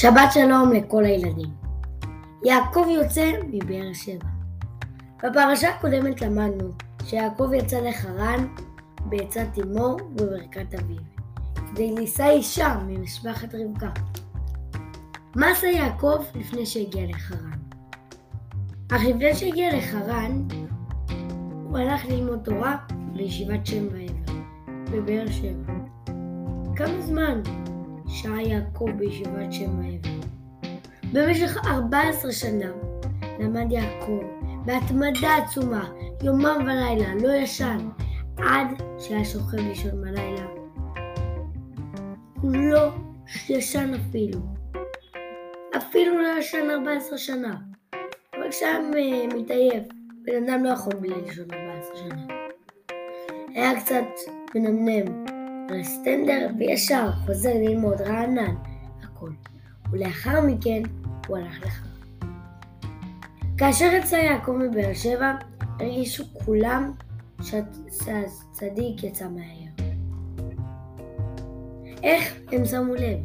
שבת שלום לכל הילדים. יעקב יוצא מבאר שבע. בפרשה הקודמת למדנו שיעקב יצא לחרן בעצת אמו ובברכת אביו, כדי לישא אישה ממשפחת רבקה. מה עשה יעקב לפני שהגיע לחרן? אך לפני שהגיע לחרן, הוא הלך ללמוד תורה בישיבת שם ועבר, בבאר שבע. כמה זמן שהה יעקב בישיבת שם העבר. במשך 14 שנה למד יעקב בהתמדה עצומה, יומם ולילה, לא ישן, עד שהיה שוכב לישון בלילה. הוא לא ישן אפילו. אפילו לא ישן 14 שנה. אבל כשהיה מתעייף, בן אדם לא יכול בלי לישון 14 שנה. היה קצת מנמנם, על הסטנדר וישר חוזר ללמוד רענן, הכל. ולאחר מכן הוא הלך לך. כאשר יצא יעקב מבאר שבע, הרגישו כולם שהצדיק יצא מהעיר. איך הם שמו לב?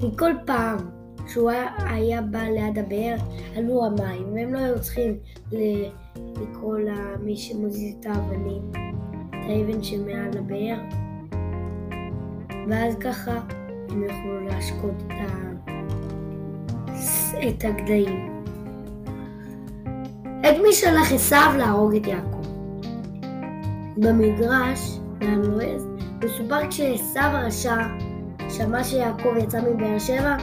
כי כל פעם שהוא היה בא ליד הבאר, עלו המים, והם לא היו צריכים לקרוא למי שמוזיז את האבנים, את האבן שמעל הבאר, ואז ככה הם יוכלו להשקות את, ה... את הגדיים. את מי שלח עשיו להרוג את יעקב? במדרש, מהנועז, מסופר כשעשיו הרשע שמע שיעקב יצא מבאר שבע,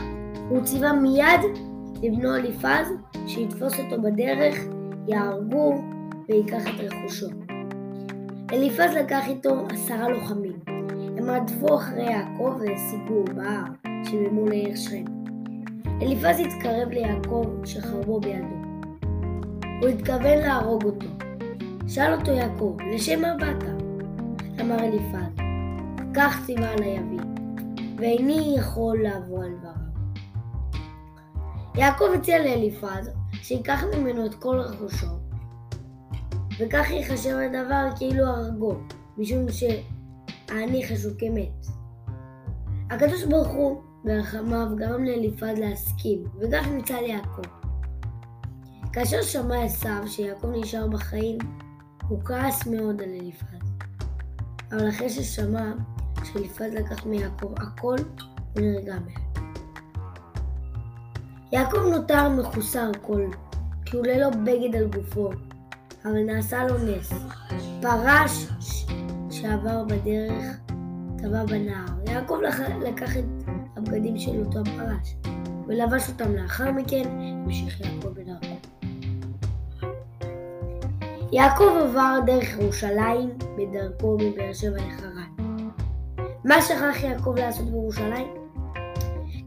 הוא ציווה מיד לבנו אליפז שיתפוס אותו בדרך, יהרגו ויקח את רכושו. אליפז לקח איתו עשרה לוחמים, הם רדפו אחרי יעקב והשיגו בהר שממול לעיר שכם. אליפז התקרב ליעקב שחרבו בידו. הוא התכוון להרוג אותו. שאל אותו יעקב, לשם מה באת? אמר אליפז, כך ציווה עלי אבי, ואיני יכול לעבור על דבריו. יעקב הציע לאליפז שיקח ממנו את כל רכושו, וכך ייחשב הדבר כאילו הרגו, משום ש... העני חשוב כמת. הקדוש ברוך הוא ברחמיו גרם לאליפז להסכים, וכך נמצא ליעקב. כאשר שמע עשיו שיעקב נשאר בחיים, הוא כעס מאוד על אליפז. אבל אחרי ששמע שאליפז לקח מיעקב הכל, הוא נרגע מהם. יעקב נותר מחוסר כל, כי הוא ללא בגד על גופו, אבל נעשה לו נס. פרש שעבר בדרך טבע בנהר. יעקב לקח את הבגדים של אותו הפרש ולבש אותם לאחר מכן, המשיך יעקב בדרכו. יעקב עבר דרך ירושלים בדרכו מבאר שבע לחרן. מה שכח יעקב לעשות בירושלים?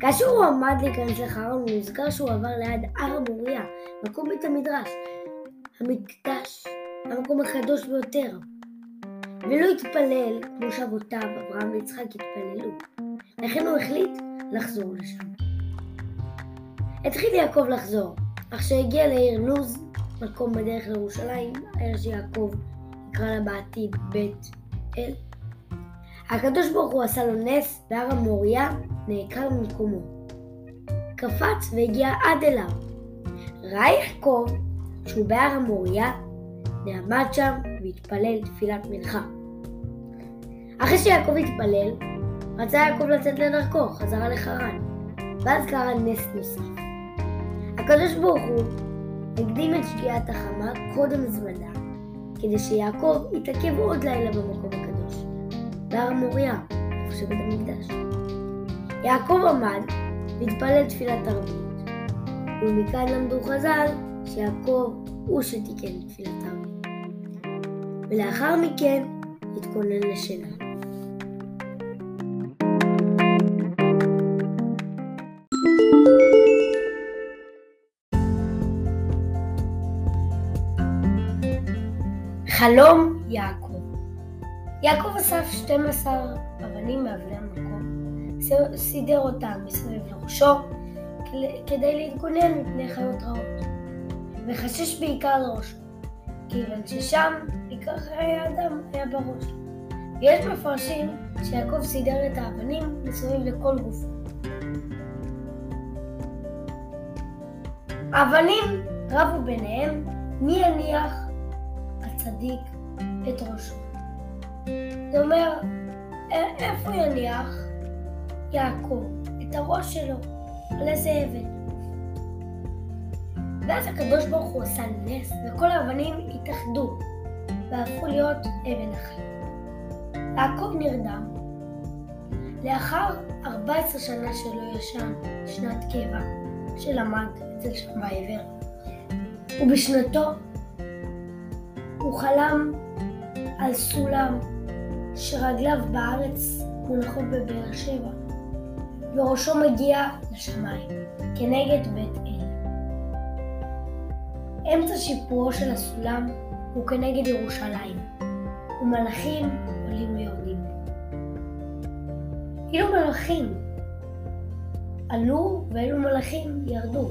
כאשר הוא עמד להיכנס לחרן הוא נזכר שהוא עבר ליד הר המוריה, מקום בית המדרש, המקדש, המקום הקדוש ביותר. ולא התפלל כמו שאבותיו אברהם ויצחק התפללו. לכן הוא החליט לחזור לשם. התחיל יעקב לחזור, אך כשהגיע לעיר לוז, מקום בדרך לירושלים, העיר שיעקב יקרא לה בעתיד בית אל. הקדוש ברוך הוא עשה לו נס, והר המוריה נעקר ממקומו. קפץ והגיע עד אליו. ראה יעקב שהוא בהר המוריה, נעמד שם והתפלל תפילת מנחה. אחרי שיעקב התפלל, רצה יעקב לצאת לדרכו, חזרה לחרן, ואז קרה נס נוסף. הקדוש ברוך הוא הקדים את שקיעת החמה קודם זמנה, כדי שיעקב יתעכב עוד לילה במקום הקדוש, בהר מוריה, איפה שבית המקדש. יעקב עמד והתפלל תפילת ערבית, ומכאן למדו חז"ל שיעקב הוא שתיקן תפילת ערבית. ולאחר מכן התכונן לשינה. חלום יעקב. יעקב אסף 12 אבנים מאבני המקום, סידר אותם מסביב לראשו כדי להתגונן מפני חיות רעות, וחשש בעיקר לראשו, כיוון ששם עיקר חיי האדם היה בראש. ויש מפרשים שיעקב סידר את האבנים מסביב לכל גופו. האבנים רבו ביניהם מי יניח הצדיק את ראשו. זה אומר, איפה יניח יעקב את הראש שלו? על איזה אבן? ואז הקדוש ברוך הוא עשה נס, וכל האבנים התאחדו, והפכו להיות אבן אחת. יעקב נרדם. לאחר 14 שנה שלא ישן, שנת קבע, שלמד אצל שמע עבר, ובשנתו הוא חלם על סולם שרגליו בארץ מונחות בבאר שבע, וראשו מגיע לשמיים, כנגד בית אל. אמצע שיפורו של הסולם הוא כנגד ירושלים, ומלאכים עולים ויורדים. אילו מלאכים עלו ואילו מלאכים ירדו.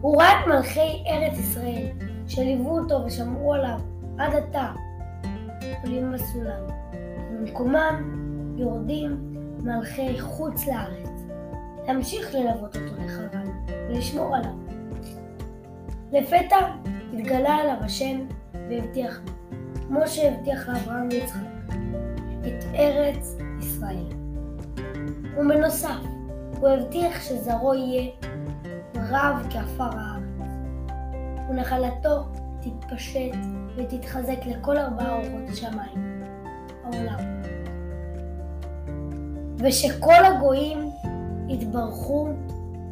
הוא ראה את מלכי ארץ ישראל, שליוו אותו ושמרו עליו עד עתה, עולים בסולם. במקומם יורדים מלכי חוץ לארץ, להמשיך ללוות אותו לחרן ולשמור עליו. לפתע התגלה עליו השם והבטיח לו, כמו שהבטיח לאברהם ויצחק, את ארץ ישראל. ובנוסף, הוא הבטיח שזרעו יהיה רב כעפר הארץ, ונחלתו תתפשט ותתחזק לכל ארבעה אורות השמיים, העולם. ושכל הגויים יתברכו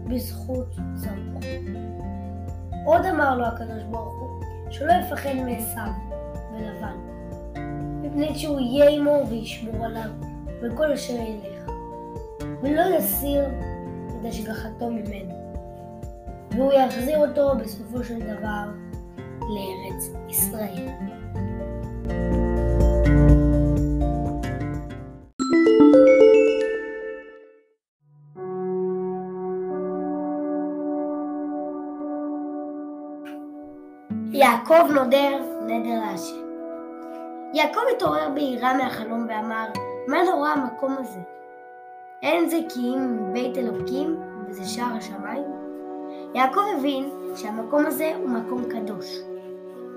בזכות זרעו. עוד אמר לו הקדוש ברוך הוא, שלא יפחד מעשיו ולבן, מפני שהוא יהיה עמו וישמור עליו בכל אשר ילך, ולא יסיר את השגחתו ממנו, והוא יחזיר אותו בסופו של דבר לארץ ישראל. יעקב נודר נדר להשם. יעקב התעורר ביראה מהחלום ואמר, מה נורא המקום הזה? אין זה כי אם בית אלוקים וזה שער השמיים? יעקב הבין שהמקום הזה הוא מקום קדוש,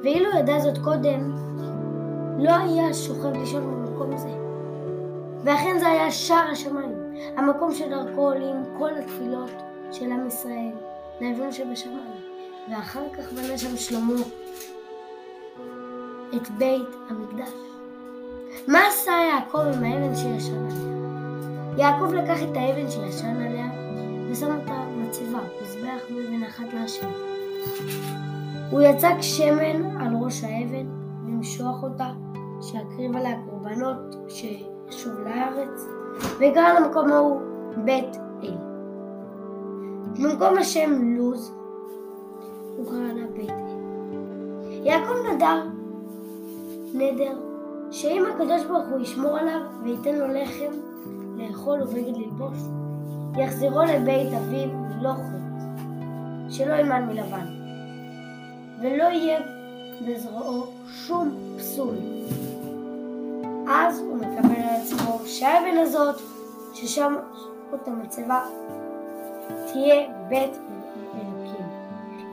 ואילו ידע זאת קודם, לא היה שוכב לישון במקום הזה. ואכן זה היה שער השמיים, המקום שדרכו עולים כל התפילות של עם ישראל לאבינו שבשמיים. ואחר כך בנה שם שלמה את בית המקדש. מה עשה יעקב עם האבן שישן עליה? יעקב לקח את האבן שישן עליה ושם אותה מצבה, מזבח מאבן אחת להשם. הוא יצק שמן על ראש האבן למשוח אותה, שיקריב עליה קורבנות שישוב לארץ, וגר למקום ההוא בית אל. במקום השם לוז בית אל. יעקב נדר נדר שאם הקדוש ברוך הוא ישמור עליו וייתן לו לחם לאכול ובגד ללבוש, יחזירו לבית אביו ללא חוט, שלא ילמד מלבן, ולא יהיה בזרועו שום פסול. אז הוא מקבל על עצמו שהאבן הזאת, ששם אותה מצבה, תהיה בית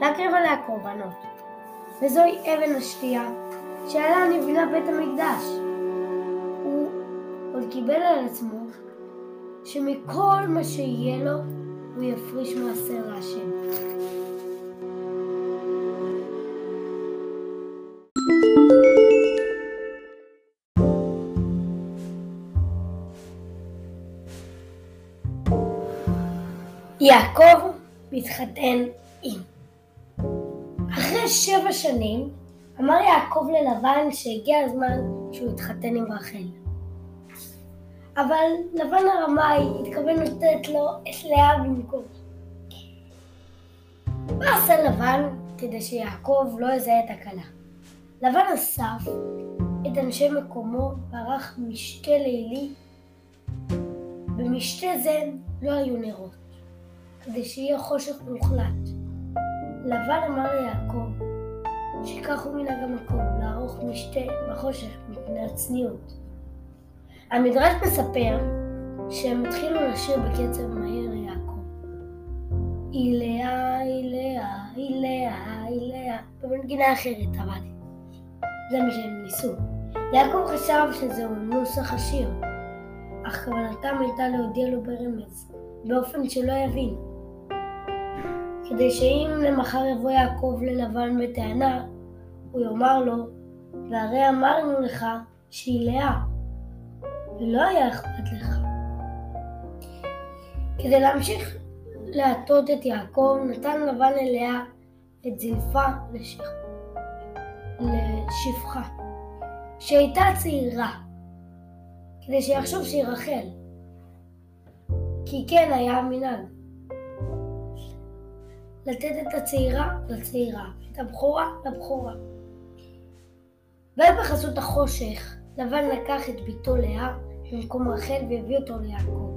להקריב עליה קורבנות. וזוהי אבן השתייה שעליה נבנה בית המקדש. הוא עוד קיבל על עצמו שמכל מה שיהיה לו הוא יפריש מעשר להשם. יעקב מתחתן. אחרי שבע שנים אמר יעקב ללבן שהגיע הזמן שהוא יתחתן עם רחל. אבל לבן הרמאי התכוון לתת לו את לאה במקום. מה עשה לבן כדי שיעקב לא יזהה את הכלה? לבן אסף את אנשי מקומו וערך משתה לילי. במשתה זה לא היו נרות, כדי שיהיה חושך מוחלט. לבן אמר ליעקב שכך הוא מנהג המקום, לערוך משתה בחושך מפני הצניעות. המדרש מספר שהם התחילו לשיר בקצב מהיר ליעקב. היא לאה, היא לאה, היא לאה, היא לאה, במנגינה אחרת אבל. זה מה שהם ניסו. יעקב חשב שזהו נוסח השיר, אך כוונתם הייתה להודיע לו ברמז, באופן שלא יבין. כדי שאם למחר יבוא יעקב ללבן בטענה, הוא יאמר לו, והרי אמרנו לך שהיא לאה, ולא היה אכפת לך. כדי להמשיך להטות את יעקב, נתן לבן אליה את זלפה לשכ... לשפחה, שהייתה צעירה, כדי שיחשוב שהיא רחל, כי כן היה המנהג. לתת את הצעירה לצעירה, את הבכורה לבכורה. ובחסות החושך, לבן לקח את ביתו לאה במקום רחל והביא אותו ליעקב.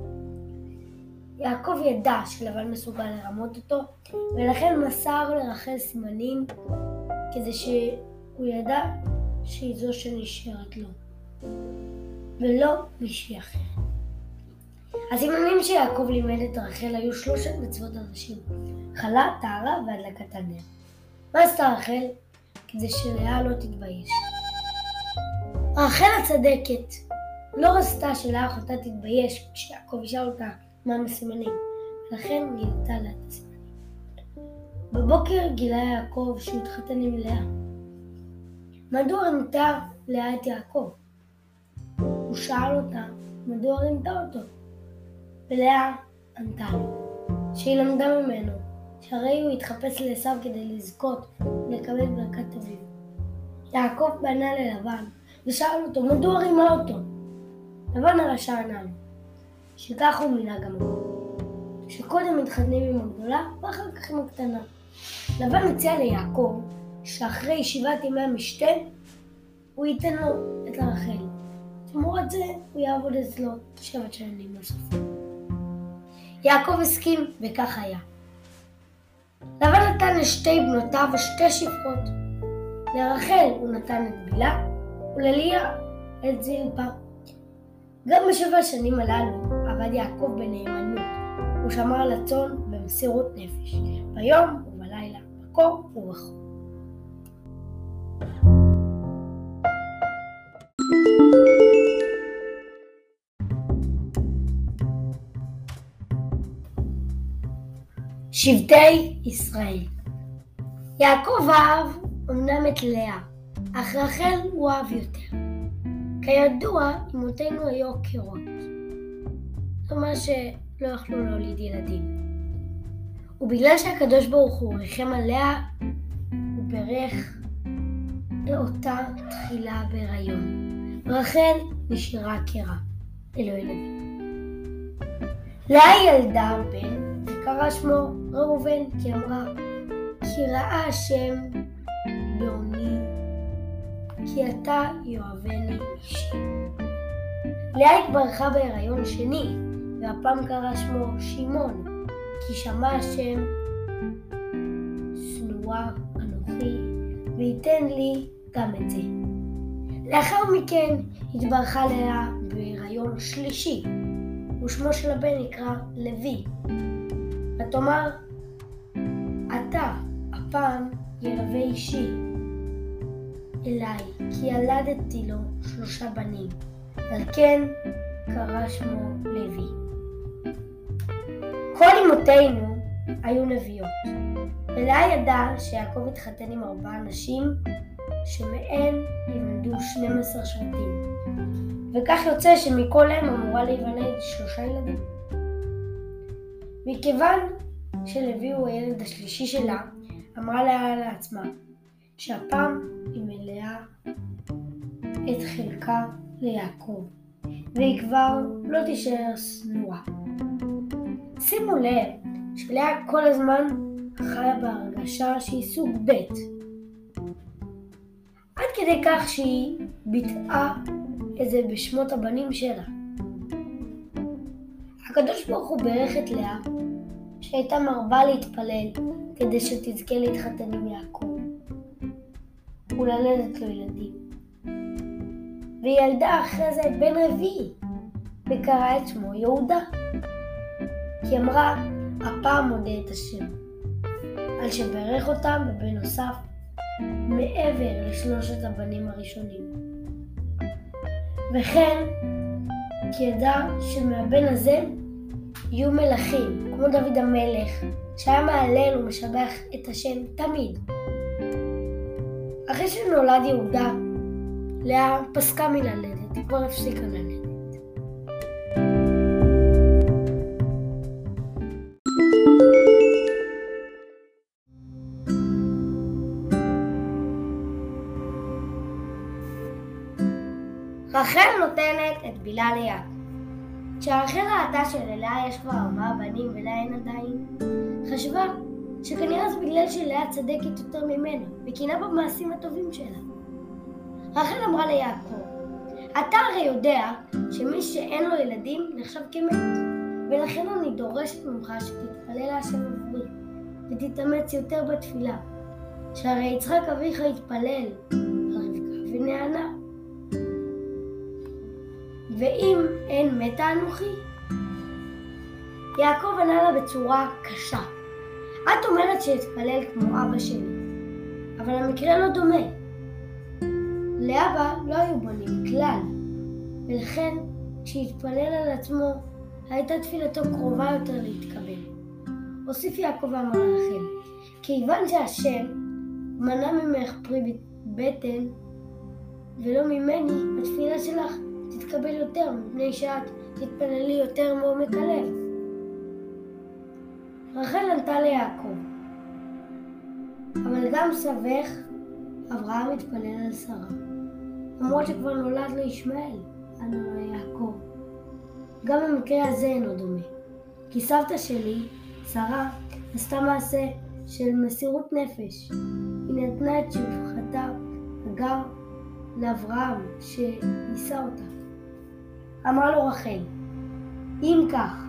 יעקב ידע שלבן מסוגל לרמות אותו, ולכן מסר לרחל סימנים כדי שהוא ידע שהיא זו שנשארת לו, ולא מישהי אחרת. הסימנים שיעקב לימד את רחל היו שלושת מצוות הנשים, חלה, טהרה והדלקת הנר. מה עשתה רחל? כדי שלאה לא תתבייש. רחל הצדקת לא רצתה שלאה אחותה תתבייש כשיעקב ישאל אותה מה הסימנים, ולכן גילתה לה את. בבוקר גילה יעקב שהוא התחתן עם לאה. מדוע רימתה לאה את יעקב? הוא שאל אותה מדוע רימתה אותו, ולאה ענתה לו שהיא למדה ממנו שהרי הוא התחפש לעשו כדי לזכות לקבל ברכת אביו. יעקב פנה ללבן ושאל אותו מדוע רימה אותו. לבן הרשע ענה לו שכך הוא מנהג המקום. שקודם מתחתנים עם הגדולה ואחר כך עם הקטנה. לבן מציע ליעקב שאחרי ישיבת ימי המשתה הוא ייתן לו את הרחל. תמורת זה הוא יעבוד אצלו שבע שנים נוספות. יעקב הסכים וכך היה. לבן נתן לשתי בנותיו ושתי שפחות. לרחל הוא נתן את בלה ולליה את זלפה. גם בשבע השנים הללו עבד יעקב בנאמנות. הוא שמר על הצאן במסירות נפש, ביום ובלילה, בקור ובחור. שבטי ישראל יעקב אהב אמנם את לאה, אך רחל הוא אהב יותר. כידוע, אמותינו היו עקרות. זאת אומרת שלא יכלו להוליד ילדים. ובגלל שהקדוש ברוך הוא ריחם עליה, הוא בירך אותה תחילה בהיריון. רחל נשארה עקרה, ללא ילדים. לאה ילדה בן, וקרא שמו ראובן, כי אמרה, כי ראה השם בעוני כי אתה יאהבני אישי. לאה התברכה בהיריון שני, והפעם קרא שמו שמעון, כי שמע השם שנואה אנוכי, וייתן לי גם את זה. לאחר מכן התברכה לאה בהיריון שלישי, ושמו של הבן נקרא לוי. ותאמר, אתה הפעם ילווה אישי, אליי, כי ילדתי לו שלושה בנים, ועל כן קרא שמו לוי. כל אמותינו היו נביאות, ולאה ידע שיעקב התחתן עם ארבעה נשים, שמהן ייוולדו 12 שבטים, וכך יוצא שמכל אם אמורה להיוולד שלושה ילדים. מכיוון שלוי הוא הילד השלישי שלה, אמרה לאה לעצמה, שהפעם היא מלאה את חלקה ליעקב, והיא כבר לא תישאר שנואה. שימו לב שלאה כל הזמן חיה בהרגשה שהיא סוג ב', עד כדי כך שהיא ביטאה את זה בשמות הבנים שלה. הקדוש ברוך הוא בירך את לאה שהייתה מרבה להתפלל כדי שתזכה להתחתן עם יעקב. וללדת לו ילדים. והיא ילדה אחרי זה בן רביעי, וקראה את שמו יהודה. כי אמרה, הפעם מודה את השם, על שברך אותם ובנוסף, מעבר לשלושת הבנים הראשונים. וכן, כי ידע שמהבן הזה יהיו מלכים, כמו דוד המלך, שהיה מהלל ומשבח את השם תמיד. אחרי שנולד יהודה, לאה פסקה מללדת, היא כבר הפסיקה ללדת. רחל נותנת את בלה ליעקב. כשרחל ראתה שללאה יש כבר ארבעה בנים ולה אין עדיין, חשבה שכנראה זה בגלל שלאה צדקת יותר ממנה, וקינאה במעשים הטובים שלה. רחל אמרה ליעקב, אתה הרי יודע שמי שאין לו ילדים נחשב כמת, ולכן אני דורשת ממך שתתפלל להשם עבורי, ותתאמץ יותר בתפילה, שהרי יצחק אביך התפלל על רבקה ונענה. ואם אין מתה אנוכי? יעקב ענה לה בצורה קשה. את אומרת שאתפלל כמו אבא שלי, אבל המקרה לא דומה. לאבא לא היו בנים כלל, ולכן כשהתפלל על עצמו, הייתה תפילתו קרובה יותר להתקבל. הוסיף יעקב ואמר לכם, כיוון שהשם מנע ממך פרי בטן ולא ממני, התפילה שלך תתקבל יותר, מפני שאת תתפללי יותר מעומק הלב. רחל ענתה ליעקב, אבל גם סבך אברהם התפלל על שרה, למרות שכבר נולד לו ישמעאל, ענה לו יעקב. גם במקרה הזה אינו דומה, כי סבתא שלי, שרה, עשתה מעשה של מסירות נפש. היא נתנה את שפחתה, הגר, לאברהם, שיישא אותה. אמרה לו רחל, אם כך,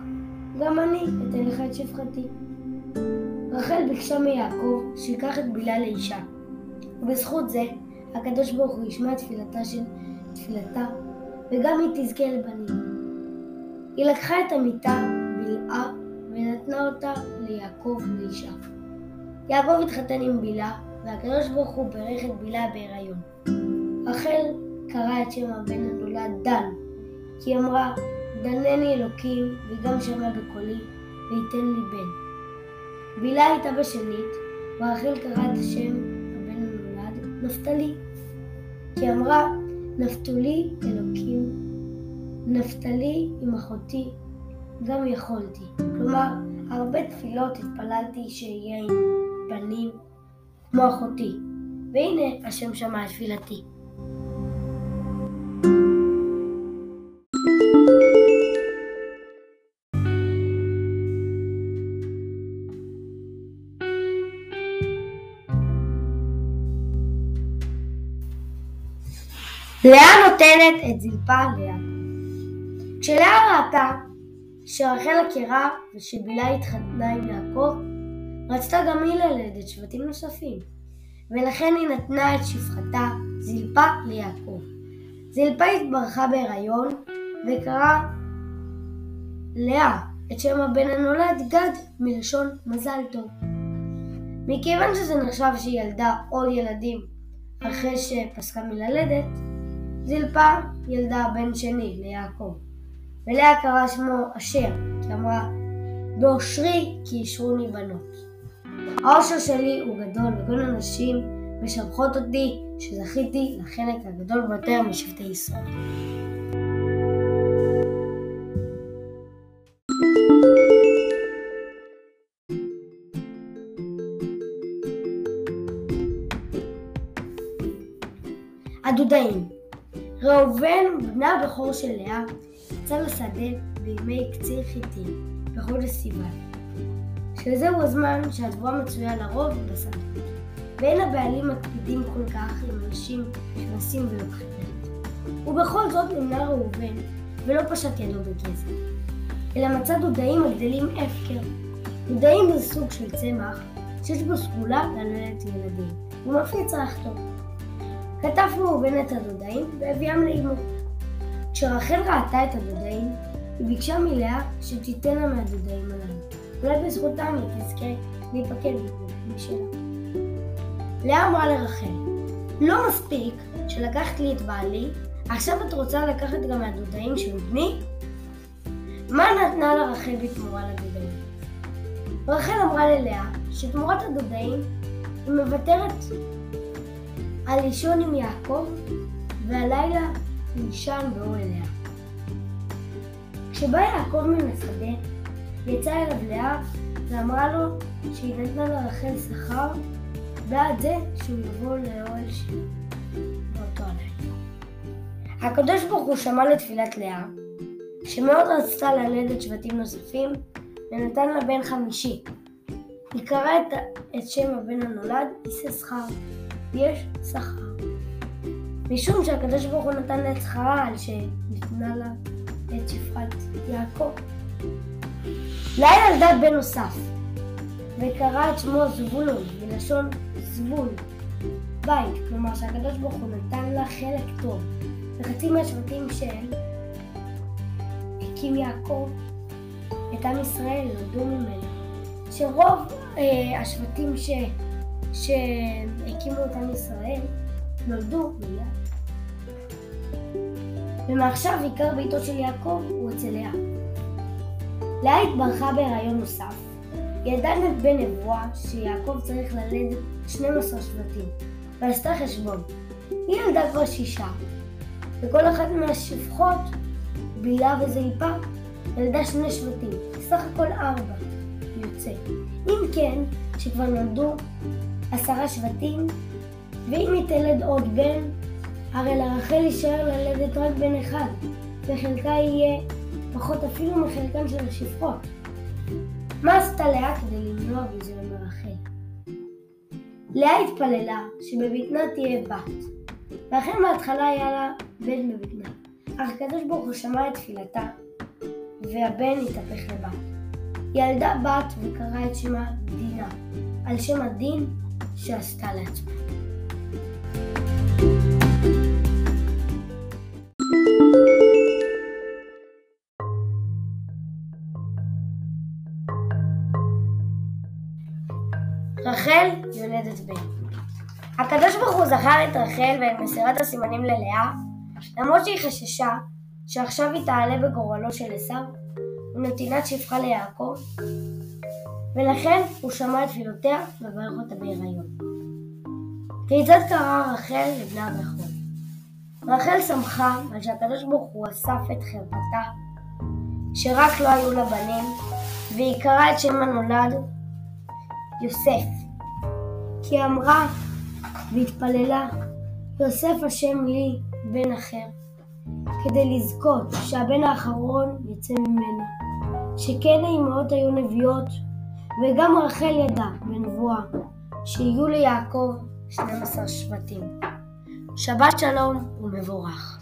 גם אני אתן לך את שפחתי. רחל ביקשה מיעקב שיקח את בלה לאישה, ובזכות זה הקדוש ברוך הוא ישמע תפילתה של תפילתה, וגם היא תזכה לבנים. היא לקחה את המיטה בלעה ונתנה אותה ליעקב לאישה. יעקב התחתן עם בלה, והקדוש ברוך הוא ברך את בלה בהיריון. רחל קרא את שם הבן הנולד דן, כי אמרה, דנני אלוקים, וגם שמע בקולי, וייתן לי בן. בלה הייתה בשנית, ורחל קרא את השם הבן הנולד, נפתלי. כי אמרה, נפתולי אלוקים, נפתלי עם אחותי, גם יכולתי. כלומר, הרבה תפילות התפללתי שאהיה עם בנים כמו אחותי, והנה השם שמע את תפילתי. לאה נותנת את זלפה ליעקב. כשלאה ראתה שרחל הכירה ושבילה התחתנה עם יעקב, רצתה גם היא ללדת שבטים נוספים, ולכן היא נתנה את שפחתה זלפה ליעקב. זלפה התברכה בהיריון וקראה לאה את שם הבן הנולד גד מלשון מזל טוב. מכיוון שזה נחשב שהיא ילדה עוד ילדים אחרי שפסקה מללדת, זלפה ילדה בן שני ליעקב, ולאה קרא שמו אשר, כי אמרה באושרי כי אישרוני בנות. האושר שלי הוא גדול וכל הנשים משבחות אותי שזכיתי לחלק הגדול ביותר משבטי ישראל. הדודאים ראובן, בנה הבכור של לאה, יצא לשדה בימי קציר חיטים, בחודש סיוון, שזהו הזמן שהתבואה מצויה לרוב בשדה, ואין הבעלים מקפידים כל כך עם אנשים שנוסעים ולוקחים את. ובכל זאת נמנע ראובן, ולא פשט ידו בגזר, אלא מצא דודאים הגדלים הפקר. דודאים זה סוג של צמח שיש בו סגולה ללדת ילדים, הוא מפיץ כתב ראובן את הדודאים והביאם לאמו. כשרחל ראתה את הדודאים, היא ביקשה מלאה שתיתן לה מהדודאים הללו. אולי בזכותם היא תזכה להיפקד משלה. לאה אמרה לרחל, לא מספיק שלקחת לי את בעלי, עכשיו את רוצה לקחת גם מהדודאים של בני? מה נתנה לה רחל בתמורה לדודאים? רחל אמרה ללאה שתמורת הדודאים היא מוותרת על לישון עם יעקב והלילה לישן באוהל לאה. כשבא יעקב מן השדה, יצא אליו לאה ואמרה לו שהיא נתנה לרחל שכר בעד זה שהוא יבוא לאוהל שלה באותו הלילה. הקדוש ברוך הוא שמע לתפילת לאה, שמאוד רצתה ללדת שבטים נוספים, ונתן לה בן חמישי. היא קראה את, את שם הבן הנולד יששכר. יש שכר. משום שהקדוש ברוך הוא נתן לה את שכרה על שניתנה לה את שפרת יעקב. לאה ילדה בן נוסף, וקרא את שמו זבולון, מלשון זבול, בית, כלומר שהקדוש ברוך הוא נתן לה חלק טוב, וחצי מהשבטים של הקים יעקב את עם ישראל נולדו ממנו, שרוב אה, השבטים ש, שהקימו את עם ישראל נולדו מיד. ומעכשיו עיקר ביתו של יעקב הוא אצל לאה. לאה התברכה בהיריון נוסף. היא ידעה בנבואה שיעקב צריך ללדת 12 שבטים, ועשתה חשבון. היא ילדה כבר שישה, וכל אחת מהשפחות, בילה וזיפה, ילדה שני שבטים, בסך הכל ארבע יוצא. אם כן, שכבר נולדו עשרה שבטים, ואם היא תלד עוד בן, הרי לרחל יישאר ללדת רק בן אחד, וחלקה יהיה פחות אפילו מחלקן של השפחות. מה עשתה לאה כדי למנוע מזה מרחל? לאה התפללה שבבטנה תהיה בת, ואכן בהתחלה היה לה בן בבטנה, אך הקדוש ברוך הוא שמע את תפילתה, והבן התהפך לבת. ילדה בת וקראה את שמה דינה, על שם הדין שעשתה לעצמה. רחל יולדת בן. הקדוש ברוך הוא זכר את רחל ואת מסירת הסימנים ללאה, למרות שהיא חששה שעכשיו היא תעלה בגורלו של עשיו ונתינת שפחה ליעקב, ולכן הוא שמע את תפילותיה וברך אותה בהיריון. כיצד קרא רחל לבנה הבכור? רחל שמחה על שהקדוש ברוך הוא אסף את חרפתה, שרק לא היו לה בנים, והיא קראה את שם הנולד יוסף, כי אמרה והתפללה, יוסף השם לי בן אחר, כדי לזכות שהבן האחרון יצא ממנה. שכן האמהות היו נביאות, וגם רחל ידעה בנבואה שיהיו ליעקב 12 שבטים. שבת שלום ומבורך.